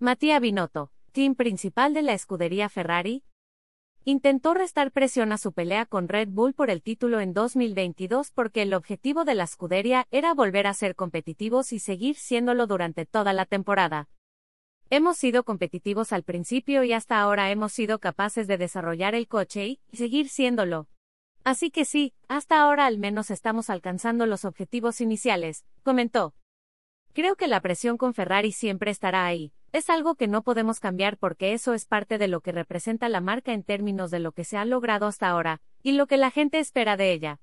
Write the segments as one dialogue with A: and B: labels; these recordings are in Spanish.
A: Matías Binotto, team principal de la escudería Ferrari, intentó restar presión a su pelea con Red Bull por el título en 2022 porque el objetivo de la escudería era volver a ser competitivos y seguir siéndolo durante toda la temporada. Hemos sido competitivos al principio y hasta ahora hemos sido capaces de desarrollar el coche y seguir siéndolo. Así que sí, hasta ahora al menos estamos alcanzando los objetivos iniciales, comentó. Creo que la presión con Ferrari siempre estará ahí, es algo que no podemos cambiar porque eso es parte de lo que representa la marca en términos de lo que se ha logrado hasta ahora, y lo que la gente espera de ella.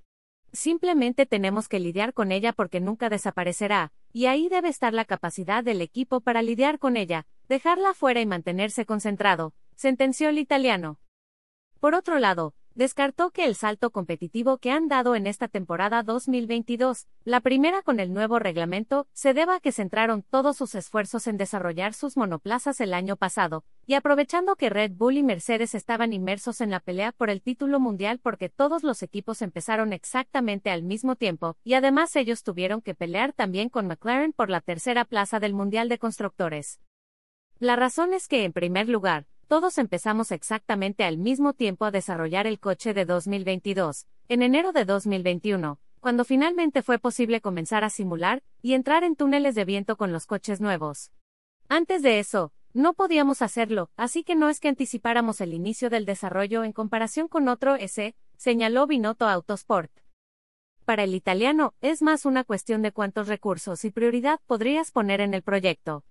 A: Simplemente tenemos que lidiar con ella porque nunca desaparecerá, y ahí debe estar la capacidad del equipo para lidiar con ella, dejarla fuera y mantenerse concentrado, sentenció el italiano. Por otro lado, descartó que el salto competitivo que han dado en esta temporada 2022, la primera con el nuevo reglamento, se deba a que centraron todos sus esfuerzos en desarrollar sus monoplazas el año pasado, y aprovechando que Red Bull y Mercedes estaban inmersos en la pelea por el título mundial porque todos los equipos empezaron exactamente al mismo tiempo, y además ellos tuvieron que pelear también con McLaren por la tercera plaza del Mundial de Constructores. La razón es que, en primer lugar, todos empezamos exactamente al mismo tiempo a desarrollar el coche de 2022, en enero de 2021, cuando finalmente fue posible comenzar a simular y entrar en túneles de viento con los coches nuevos. Antes de eso, no podíamos hacerlo, así que no es que anticipáramos el inicio del desarrollo en comparación con otro S, señaló Binotto Autosport. Para el italiano, es más una cuestión de cuántos recursos y prioridad podrías poner en el proyecto.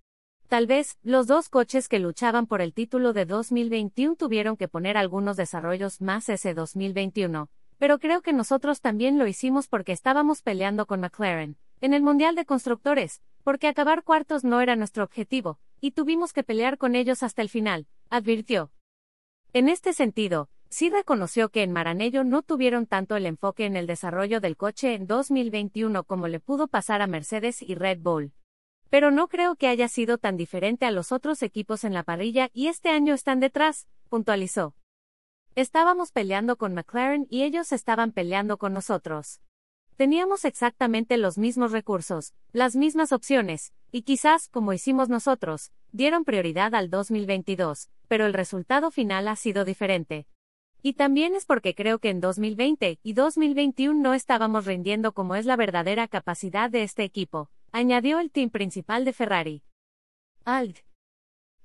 A: Tal vez, los dos coches que luchaban por el título de 2021 tuvieron que poner algunos desarrollos más ese 2021, pero creo que nosotros también lo hicimos porque estábamos peleando con McLaren, en el Mundial de Constructores, porque acabar cuartos no era nuestro objetivo, y tuvimos que pelear con ellos hasta el final, advirtió. En este sentido, sí reconoció que en Maranello no tuvieron tanto el enfoque en el desarrollo del coche en 2021 como le pudo pasar a Mercedes y Red Bull. Pero no creo que haya sido tan diferente a los otros equipos en la parrilla y este año están detrás, puntualizó. Estábamos peleando con McLaren y ellos estaban peleando con nosotros. Teníamos exactamente los mismos recursos, las mismas opciones, y quizás, como hicimos nosotros, dieron prioridad al 2022, pero el resultado final ha sido diferente. Y también es porque creo que en 2020 y 2021 no estábamos rindiendo como es la verdadera capacidad de este equipo, añadió el team principal de Ferrari. Alt.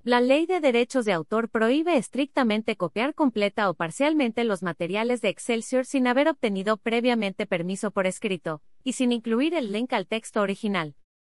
A: La ley de derechos de autor prohíbe estrictamente copiar completa o parcialmente los materiales de Excelsior sin haber obtenido previamente permiso por escrito, y sin incluir el link al texto original.